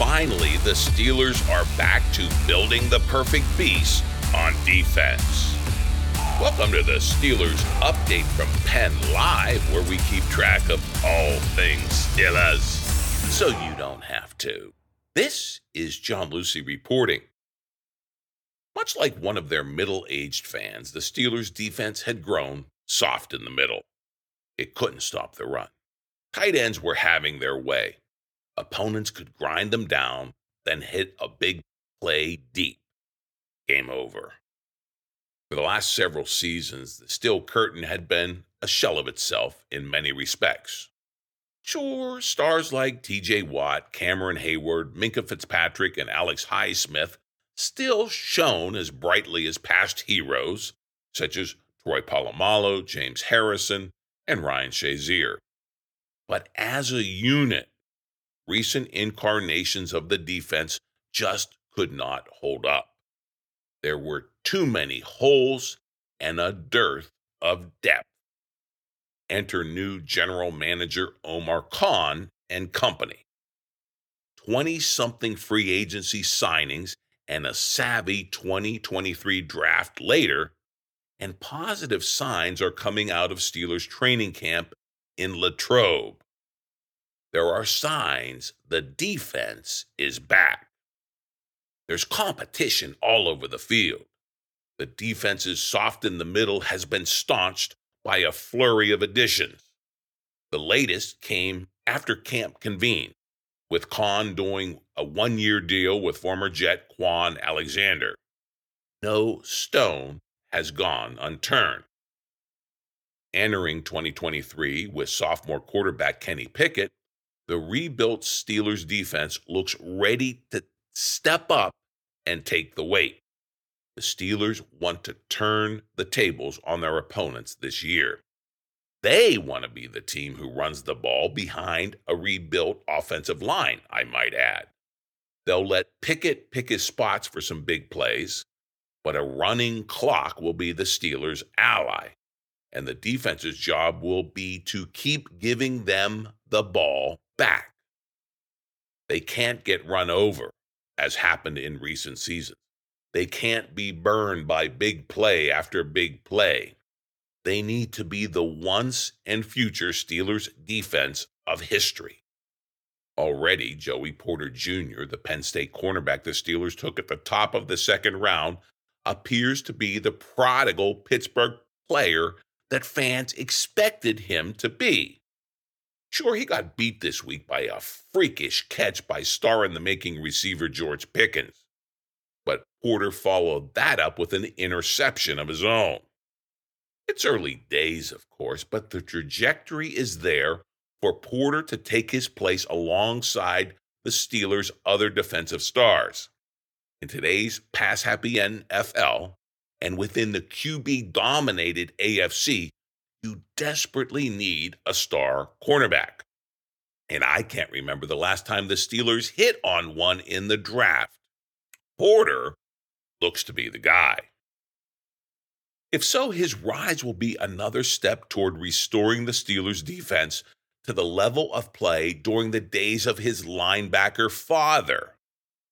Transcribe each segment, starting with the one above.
Finally, the Steelers are back to building the perfect beast on defense. Welcome to the Steelers update from Penn Live, where we keep track of all things Steelers so you don't have to. This is John Luciew reporting. Much like one of their middle aged fans, the Steelers' defense had grown soft in the middle. It couldn't stop the run. Tight ends were having their way. Opponents could grind them down, then hit a big play deep. Game over. For the last several seasons, the Steel Curtain had been a shell of itself in many respects. Sure, stars like TJ Watt, Cameron Heyward, Minkah Fitzpatrick, and Alex Highsmith still shone as brightly as past heroes, such as Troy Polamalu, James Harrison, and Ryan Shazier. But as a unit, recent incarnations of the defense just could not hold up. There were too many holes and a dearth of depth. Enter new general manager Omar Khan and company. 20 something free agency signings and a savvy 2023 draft later, and positive signs are coming out of Steelers training camp in Latrobe. There are signs the defense is back. There's competition all over the field. The defense's soft in the middle has been staunched by a flurry of additions. The latest came after camp convened, with Khan doing a one year deal with former Jet Kwon Alexander. No stone has gone unturned. Entering 2023 with sophomore quarterback Kenny Pickett, the rebuilt Steelers defense looks ready to step up and take the weight. The Steelers want to turn the tables on their opponents this year. They want to be the team who runs the ball behind a rebuilt offensive line, I might add. They'll let Pickett pick his spots for some big plays, but a running clock will be the Steelers' ally. And the defense's job will be to keep giving them the ball back. They can't get run over, as happened in recent seasons. They can't be burned by big play after big play. They need to be the once and future Steelers defense of history. Already, Joey Porter Jr., the Penn State cornerback the Steelers took at the top of the second round, appears to be the prodigal Pittsburgh player that fans expected him to be. Sure, he got beat this week by a freakish catch by star in the making receiver George Pickens. But Porter followed that up with an interception of his own. It's early days, of course, but the trajectory is there for Porter to take his place alongside the Steelers' other defensive stars. In today's pass happy NFL, and within the QB dominated AFC, you desperately need a star cornerback. And I can't remember the last time the Steelers hit on one in the draft. Porter looks to be the guy. If so, his rise will be another step toward restoring the Steelers' defense to the level of play during the days of his linebacker father.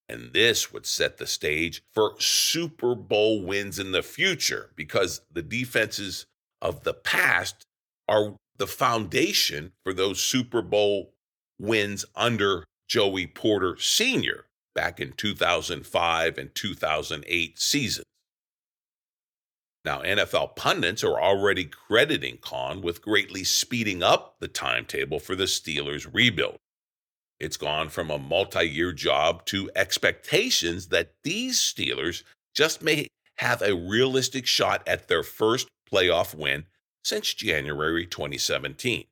And this would set the stage for Super Bowl wins in the future because the defenses of the past are the foundation for those Super Bowl wins under Joey Porter Sr. back in 2005 and 2008 seasons. Now, NFL pundits are already crediting Khan with greatly speeding up the timetable for the Steelers' rebuild. It's gone from a multi year job to expectations that these Steelers just may have a realistic shot at their first playoff win since January 2017.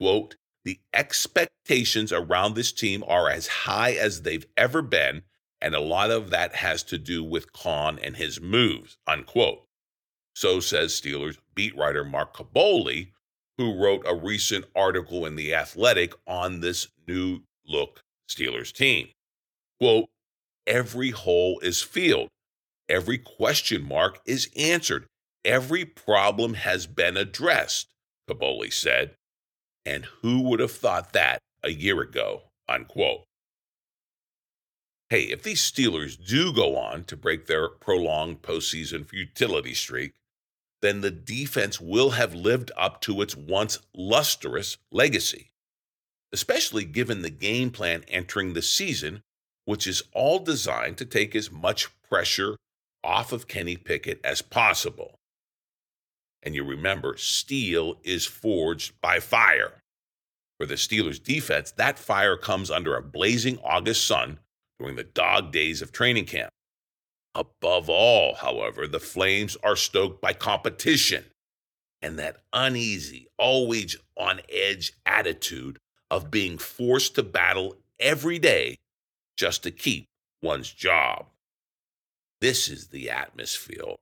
Quote, the expectations around this team are as high as they've ever been, and a lot of that has to do with Khan and his moves, unquote. So says Steelers beat writer Mark Kaboly, who wrote a recent article in The Athletic on this new look Steelers team. Quote, every hole is filled, every question mark is answered, every problem has been addressed, Kaboly said. And who would have thought that a year ago? Unquote. Hey, if these Steelers do go on to break their prolonged postseason futility streak, then the defense will have lived up to its once lustrous legacy, especially given the game plan entering the season, which is all designed to take as much pressure off of Kenny Pickett as possible. And you remember, steel is forged by fire. For the Steelers defense, that fire comes under a blazing August sun during the dog days of training camp. Above all, however, the flames are stoked by competition and that uneasy, always on edge attitude of being forced to battle every day just to keep one's job. This is the atmosphere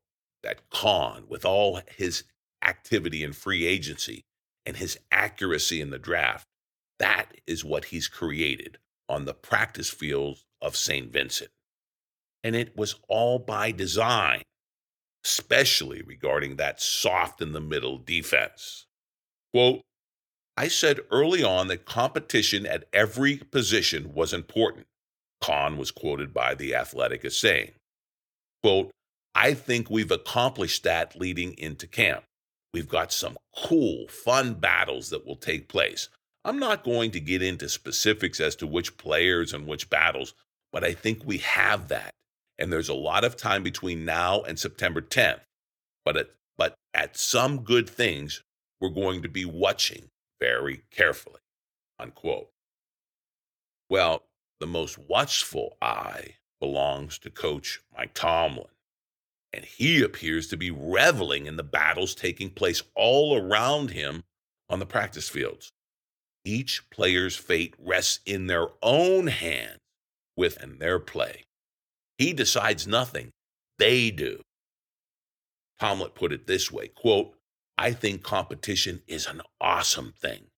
that Khan, with all his activity in free agency and his accuracy in the draft, that is what he's created on the practice fields of St. Vincent and it was all by design, especially regarding that soft in the middle defense. Quote, I said early on that competition at every position was important. Khan was quoted by The Athletic as saying, quote, I think we've accomplished that leading into camp. We've got some cool, fun battles that will take place. I'm not going to get into specifics as to which players and which battles, but I think we have that and there's a lot of time between now and September 10th. But at, but at some good things, we're going to be watching very carefully. Unquote. Well, the most watchful eye belongs to Coach Mike Tomlin, and he appears to be reveling in the battles taking place all around him on the practice fields. Each player's fate rests in their own hands within their play. He decides nothing. They do. Tomlin put it this way quote, I think competition is an awesome thing.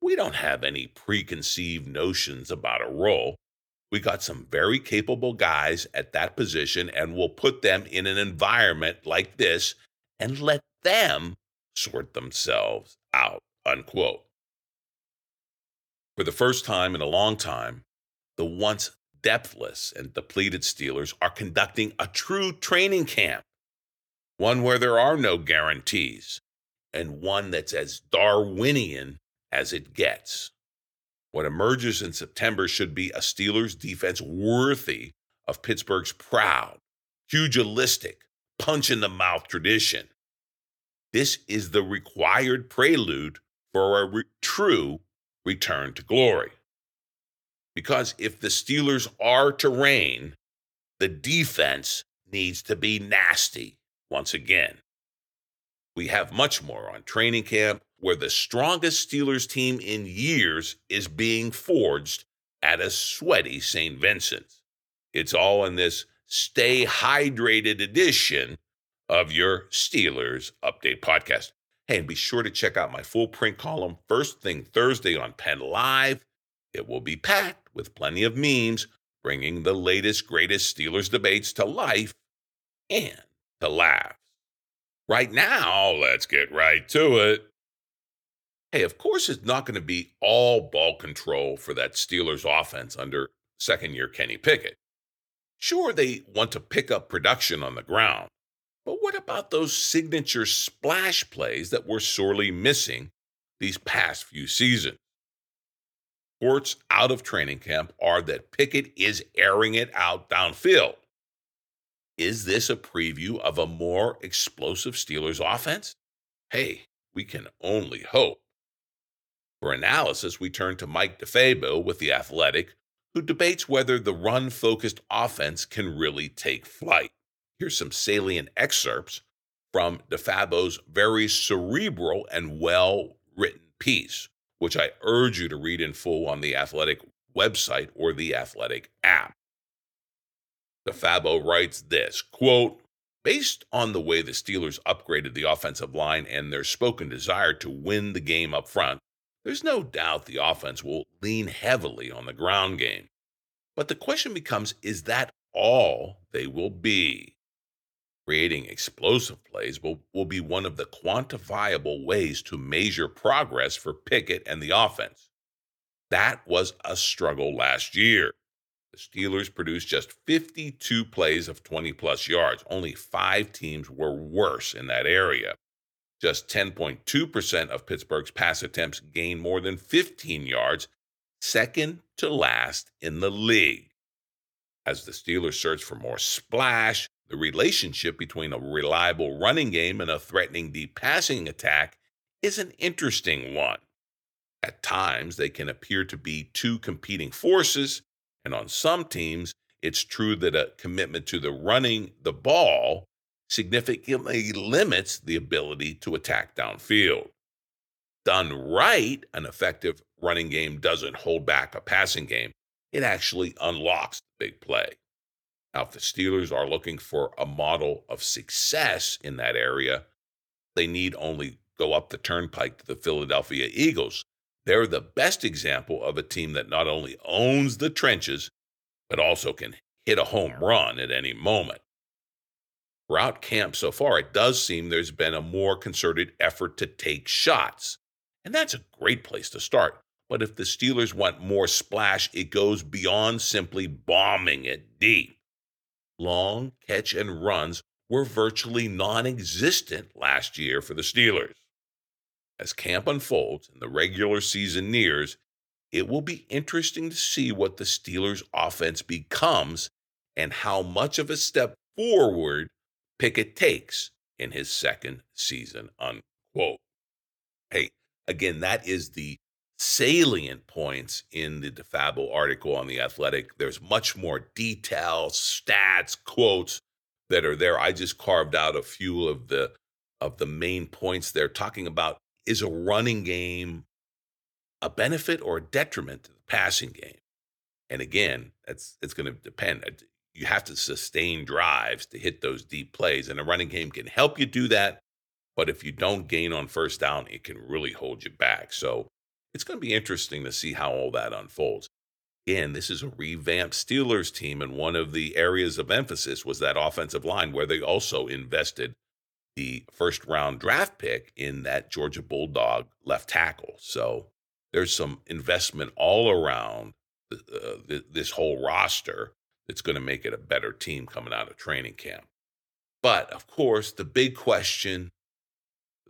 We don't have any preconceived notions about a role. We got some very capable guys at that position, and we'll put them in an environment like this and let them sort themselves out. Unquote. For the first time in a long time, the once depthless and depleted Steelers are conducting a true training camp, one where there are no guarantees, and one that's as Darwinian as it gets. What emerges in September should be a Steelers defense worthy of Pittsburgh's proud, pugilistic, punch in the mouth tradition. This is the required prelude for a re- true return to glory. Because if the Steelers are to reign, the defense needs to be nasty once again. We have much more on training camp, where the strongest Steelers team in years is being forged at a sweaty St. Vincent's. It's all in this stay hydrated edition of your Steelers Update podcast. Hey, and be sure to check out my full print column first thing Thursday on Penn Live. It will be packed with plenty of memes, bringing the latest, greatest Steelers debates to life and to laughs. Right now, let's get right to it. Hey, of course, it's not going to be all ball control for that Steelers offense under second year Kenny Pickett. Sure, they want to pick up production on the ground, but what about those signature splash plays that were sorely missing these past few seasons? Reports out of training camp are that Pickett is airing it out downfield. Is this a preview of a more explosive Steelers offense? Hey, we can only hope. For analysis, we turn to Mike DeFabo with The Athletic, who debates whether the run focused offense can really take flight. Here's some salient excerpts from DeFabo's very cerebral and well written piece which I urge you to read in full on the Athletic website or the Athletic app. DeFabo writes this quote, Based on the way the Steelers upgraded the offensive line and their spoken desire to win the game up front, there's no doubt the offense will lean heavily on the ground game. But the question becomes is that all they will be? Creating explosive plays will, will be one of the quantifiable ways to measure progress for Pickett and the offense. That was a struggle last year. The Steelers produced just 52 plays of 20 plus yards. Only five teams were worse in that area. Just 10.2% of Pittsburgh's pass attempts gained more than 15 yards, second to last in the league. As the Steelers search for more splash, the relationship between a reliable running game and a threatening deep passing attack is an interesting one. At times, they can appear to be two competing forces, and on some teams, it's true that a commitment to the running the ball significantly limits the ability to attack downfield. Done right, an effective running game doesn't hold back a passing game, it actually unlocks the big play. Now, if the Steelers are looking for a model of success in that area, they need only go up the turnpike to the Philadelphia Eagles. They're the best example of a team that not only owns the trenches, but also can hit a home run at any moment. Throughout camp so far, it does seem there's been a more concerted effort to take shots. And that's a great place to start. But if the Steelers want more splash, it goes beyond simply bombing it deep. Long catch and runs were virtually non existent last year for the Steelers. As camp unfolds and the regular season nears, it will be interesting to see what the Steelers' offense becomes and how much of a step forward Pickett takes in his second season. Unquote. Hey, again, that is the salient points in the DeFabo article on The Athletic. There's much more detail, stats, quotes that are there. I just carved out a few of the of the main points they're talking about. Is a running game a benefit or a detriment to the passing game? And again, that's it's going to depend. Uh, you have to sustain drives to hit those deep plays, and a running game can help you do that. But if you don't gain on first down, it can really hold you back. So it's going to be interesting to see how all that unfolds. Again, this is a revamped Steelers team, and one of the areas of emphasis was that offensive line, where they also invested the first round draft pick in that Georgia Bulldog left tackle. So there's some investment all around uh, this whole roster that's going to make it a better team coming out of training camp. But of course, the big question,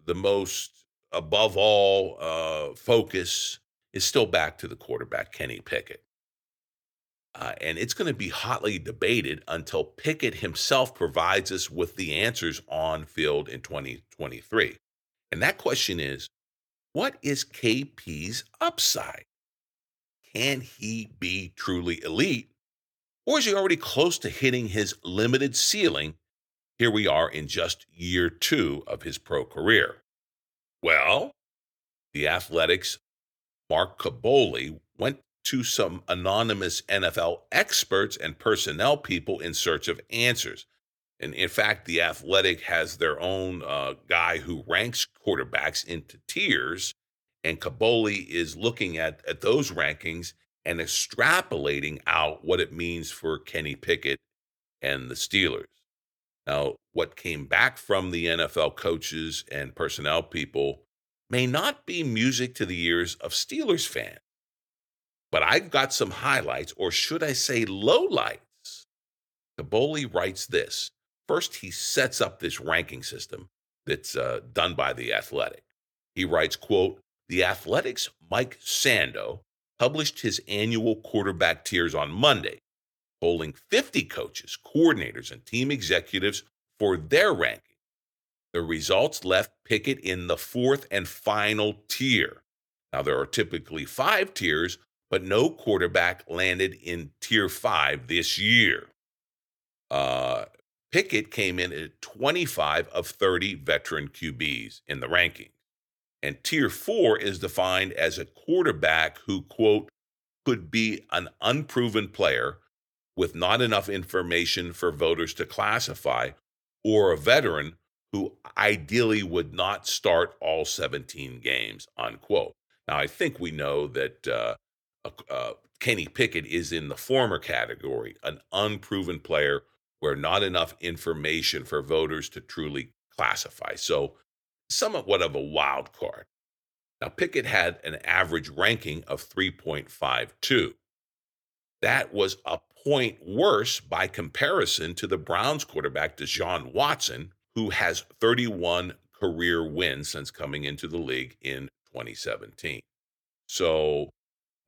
the most above all uh, focus is still back to the quarterback, Kenny Pickett. Uh, and it's going to be hotly debated until Pickett himself provides us with the answers on field in 2023. And that question is what is KP's upside? Can he be truly elite? Or is he already close to hitting his limited ceiling? Here we are in just year two of his pro career. Well, the Athletics' Mark Kaboly went to some anonymous NFL experts and personnel people in search of answers. And in fact, the Athletic has their own uh, guy who ranks quarterbacks into tiers. And Kaboly is looking at, at those rankings and extrapolating out what it means for Kenny Pickett and the Steelers. Now, what came back from the NFL coaches and personnel people may not be music to the ears of Steelers fans. But I've got some highlights, or should I say lowlights. Kaboly writes this. First, he sets up this ranking system that's uh, done by The Athletic. He writes, quote, The Athletic's Mike Sando published his annual quarterback tiers on Monday, polling 50 coaches, coordinators, and team executives for their ranking. The results left Pickett in the fourth and final tier. Now, there are typically five tiers, but no quarterback landed in tier five this year. Uh, Pickett came in at 25 of 30 veteran QBs in the ranking. And tier four is defined as a quarterback who, quote, could be an unproven player with not enough information for voters to classify, or a veteran who ideally would not start all 17 games, unquote. Now, I think we know that uh, uh, Kenny Pickett is in the former category, an unproven player where not enough information for voters to truly classify. So, somewhat of a wild card. Now, Pickett had an average ranking of 3.52. That was a point worse by comparison to the Browns quarterback, Deshaun Watson, who has 31 career wins since coming into the league in 2017. So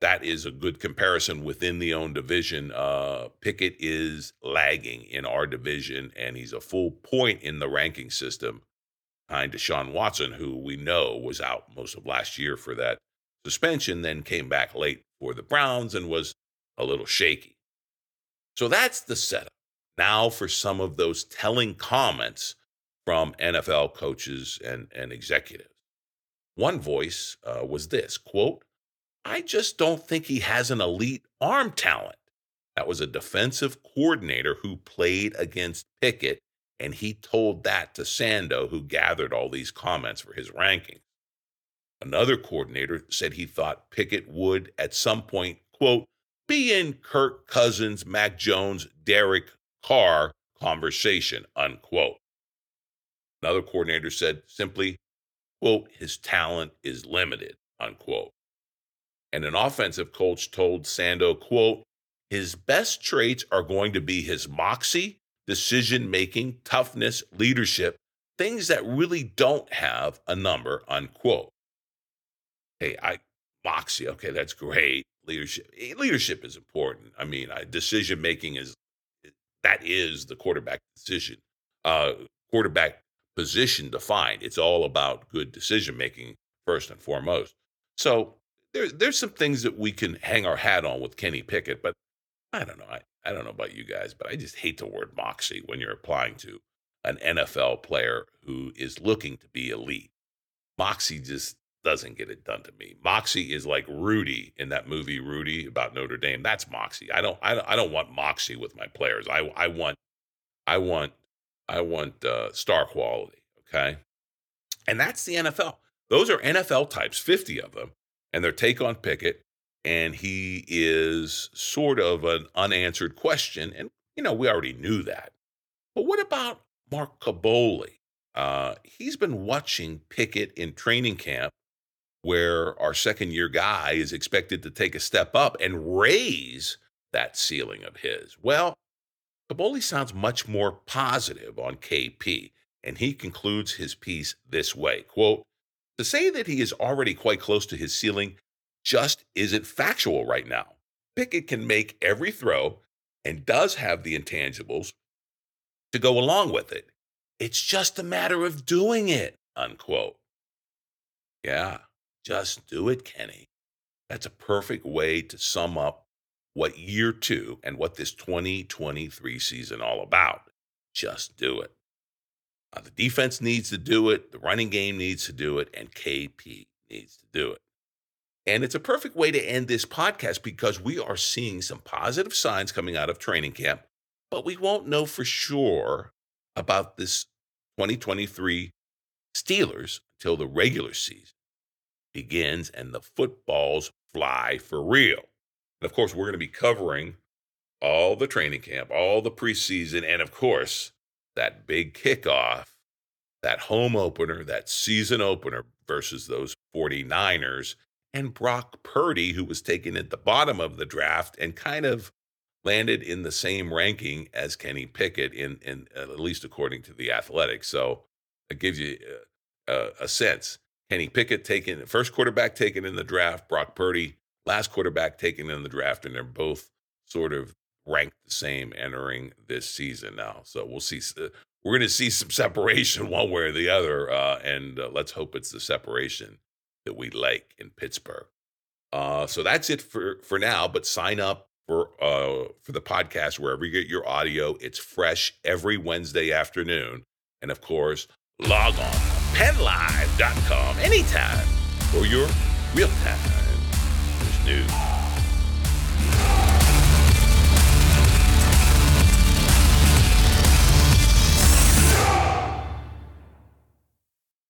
that is a good comparison within the own division. Uh, Pickett is lagging in our division, and he's a full point in the ranking system behind Deshaun Watson, who we know was out most of last year for that suspension, then came back late for the Browns and was a little shaky. So that's the setup. Now for some of those telling comments from NFL coaches and, and executives. One voice uh, was this quote, I just don't think he has an elite arm talent. That was a defensive coordinator who played against Pickett, and he told that to Sando, who gathered all these comments for his ranking. Another coordinator said he thought Pickett would, at some point, quote, be in Kirk Cousins, Mac Jones, Derek Carr conversation, unquote. Another coordinator said simply, quote, his talent is limited, unquote. And an offensive coach told Sando, quote, his best traits are going to be his moxie, decision making, toughness, leadership, things that really don't have a number, unquote. Hey, I moxie, okay, that's great. Leadership, eh, leadership is important. I mean, decision making is that is the quarterback decision, uh, quarterback position defined. It's all about good decision making first and foremost. So there, there's some things that we can hang our hat on with Kenny Pickett, but I don't know. I, I don't know about you guys, but I just hate the word moxie when you're applying to an NFL player who is looking to be elite. Moxie just doesn't get it done to me. Moxie is like Rudy in that movie Rudy about Notre Dame. That's Moxie. I don't I don't, I don't want Moxie with my players. I I want I want I want uh, star quality, okay? And that's the NFL. Those are NFL types, 50 of them and their take on Pickett. And he is sort of an unanswered question. And, you know, we already knew that. But what about Mark Kaboly? Uh, he's been watching Pickett in training camp, where our second year guy is expected to take a step up and raise that ceiling of his. Well, Kaboly sounds much more positive on KP, and he concludes his piece this way quote, to say that he is already quite close to his ceiling just isn't factual right now. Pickett can make every throw and does have the intangibles to go along with it. It's just a matter of doing it, unquote. Yeah, just do it, Kenny. That's a perfect way to sum up what year two and what this 2023 season all about. Just do it. Uh, the defense needs to do it, the running game needs to do it, and KP needs to do it. And it's a perfect way to end this podcast because we are seeing some positive signs coming out of training camp, but we won't know for sure about this 2023 Steelers until the regular season begins and the footballs fly for real. And of course, we're going to be covering all the training camp, all the preseason, and of course, that big kickoff, that home opener, that season opener versus those 49ers, and Brock Purdy, who was taken at the bottom of the draft and kind of landed in the same ranking as Kenny Pickett, in, in at least according to the Athletics. So it gives you uh, a, a sense. Kenny Pickett taken first quarterback taken in the draft, Brock Purdy last quarterback taken in the draft, and they're both sort of ranked the same entering this season now. So we'll see. Uh, we're going to see some separation one way or the other, uh, and uh, let's hope it's the separation that we like in Pittsburgh. Uh, so that's it for for now. But sign up for uh, for the podcast wherever you get your audio. It's fresh every Wednesday afternoon, and of course, log on pennlive.com anytime for your real time news.